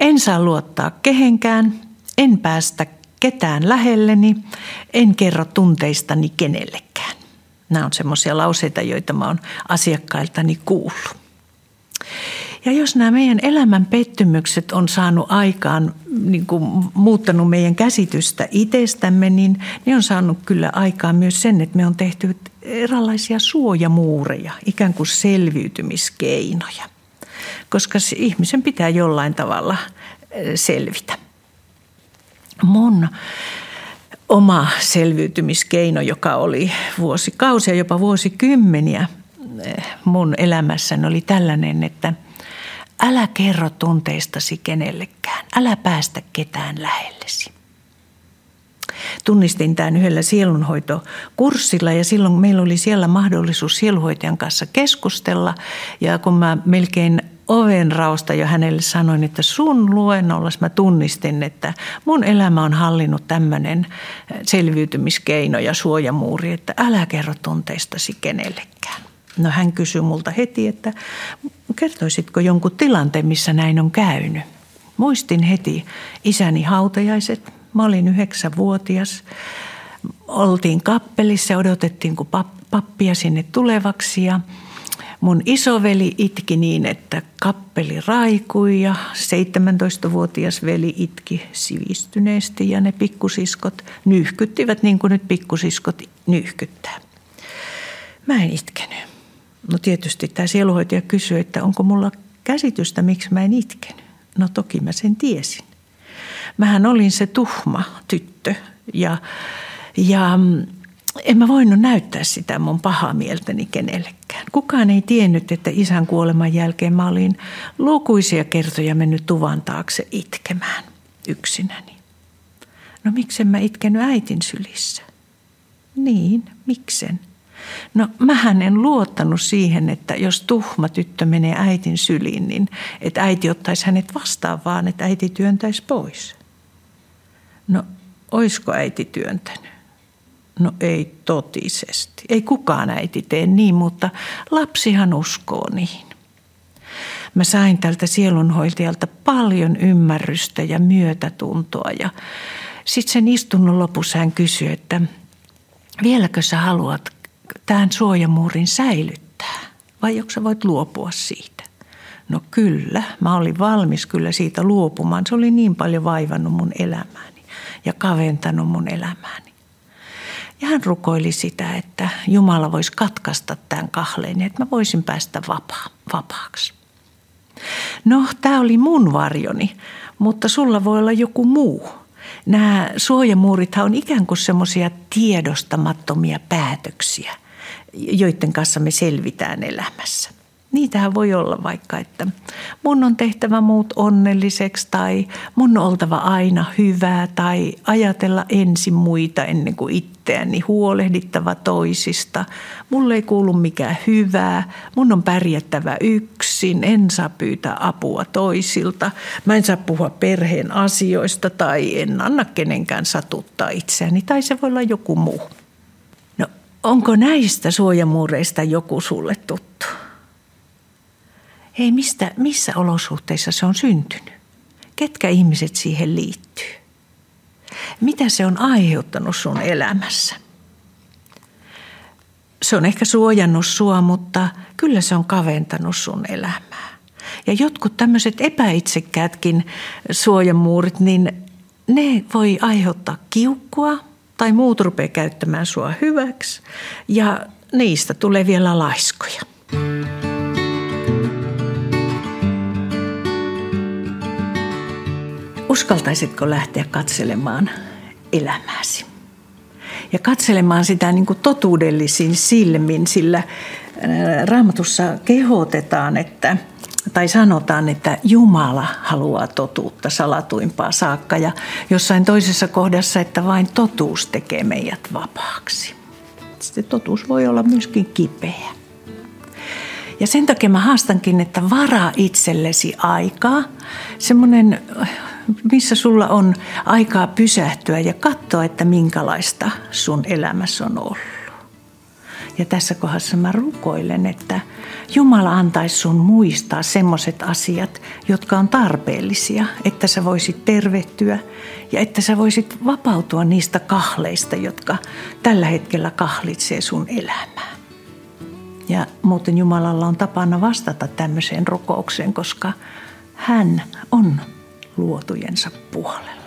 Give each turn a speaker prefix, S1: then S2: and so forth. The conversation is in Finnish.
S1: En saa luottaa kehenkään, en päästä ketään lähelleni, en kerro tunteistani kenellekään. Nämä on semmoisia lauseita, joita mä oon asiakkailtani kuullut. Ja jos nämä meidän elämän pettymykset on saanut aikaan, niin kuin muuttanut meidän käsitystä itsestämme, niin ne on saanut kyllä aikaan myös sen, että me on tehty erilaisia suojamuureja, ikään kuin selviytymiskeinoja. Koska ihmisen pitää jollain tavalla selvitä. Mun oma selviytymiskeino, joka oli vuosikausia, jopa vuosikymmeniä mun elämässäni, oli tällainen, että – Älä kerro tunteistasi kenellekään. Älä päästä ketään lähellesi. Tunnistin tämän yhdellä sielunhoitokurssilla ja silloin meillä oli siellä mahdollisuus sielunhoitajan kanssa keskustella. Ja kun mä melkein oven rausta jo hänelle sanoin, että sun luennolla mä tunnistin, että mun elämä on hallinnut tämmöinen selviytymiskeino ja suojamuuri, että älä kerro tunteistasi kenellekään. No hän kysyi multa heti, että kertoisitko jonkun tilanteen, missä näin on käynyt. Muistin heti isäni hautajaiset. Mä olin yhdeksänvuotias. Oltiin kappelissa odotettiin, kun pappia sinne tulevaksi ja mun isoveli itki niin, että kappeli raikui ja 17-vuotias veli itki sivistyneesti ja ne pikkusiskot nyyhkyttivät niin kuin nyt pikkusiskot nyyhkyttää. Mä en itkenyt. No tietysti tämä sieluhoitaja kysyi, että onko mulla käsitystä, miksi mä en itkenyt. No toki mä sen tiesin. Mähän olin se tuhma tyttö ja, ja mm, en mä voinut näyttää sitä mun pahaa mieltäni kenellekään. Kukaan ei tiennyt, että isän kuoleman jälkeen mä olin lukuisia kertoja mennyt tuvan taakse itkemään yksinäni. No miksen mä itkenyt äitin sylissä? Niin, miksen? No mähän en luottanut siihen, että jos tuhma tyttö menee äitin syliin, niin että äiti ottaisi hänet vastaan, vaan että äiti työntäisi pois. No, oisko äiti työntänyt? No ei totisesti. Ei kukaan äiti tee niin, mutta lapsihan uskoo niihin. Mä sain tältä sielunhoitajalta paljon ymmärrystä ja myötätuntoa ja sitten sen istunnon lopussa hän kysyi, että vieläkö sä haluat tämän suojamuurin säilyttää vai onko sä voit luopua siitä? No kyllä, mä olin valmis kyllä siitä luopumaan. Se oli niin paljon vaivannut mun elämääni ja kaventanut mun elämääni. Ja hän rukoili sitä, että Jumala voisi katkaista tämän kahleen, että mä voisin päästä vapaa, vapaaksi. No, tämä oli mun varjoni, mutta sulla voi olla joku muu. Nämä suojamuurithan on ikään kuin semmoisia tiedostamattomia päätöksiä – joiden kanssa me selvitään elämässä. Niitähän voi olla vaikka, että mun on tehtävä muut onnelliseksi tai mun on oltava aina hyvää tai ajatella ensin muita ennen kuin itseäni, huolehdittava toisista. Mulle ei kuulu mikään hyvää, mun on pärjättävä yksin, en saa pyytää apua toisilta. Mä en saa puhua perheen asioista tai en anna kenenkään satuttaa itseäni tai se voi olla joku muu. Onko näistä suojamuureista joku sulle tuttu? Hei, mistä, missä olosuhteissa se on syntynyt? Ketkä ihmiset siihen liittyy? Mitä se on aiheuttanut sun elämässä? Se on ehkä suojannut sua, mutta kyllä se on kaventanut sun elämää. Ja jotkut tämmöiset epäitsekkäätkin suojamuurit, niin ne voi aiheuttaa kiukkua – tai muut rupeaa käyttämään sua hyväksi ja niistä tulee vielä laiskoja. Uskaltaisitko lähteä katselemaan elämääsi? Ja katselemaan sitä niin kuin totuudellisin silmin, sillä raamatussa kehotetaan, että – tai sanotaan, että Jumala haluaa totuutta salatuimpaa saakka ja jossain toisessa kohdassa, että vain totuus tekee meidät vapaaksi. Sitten totuus voi olla myöskin kipeä. Ja sen takia mä haastankin, että varaa itsellesi aikaa, semmoinen, missä sulla on aikaa pysähtyä ja katsoa, että minkälaista sun elämässä on ollut. Ja tässä kohdassa mä rukoilen, että Jumala antaisi sun muistaa semmoiset asiat, jotka on tarpeellisia, että sä voisit tervehtyä ja että sä voisit vapautua niistä kahleista, jotka tällä hetkellä kahlitsee sun elämää. Ja muuten Jumalalla on tapana vastata tämmöiseen rukoukseen, koska hän on luotujensa puolella.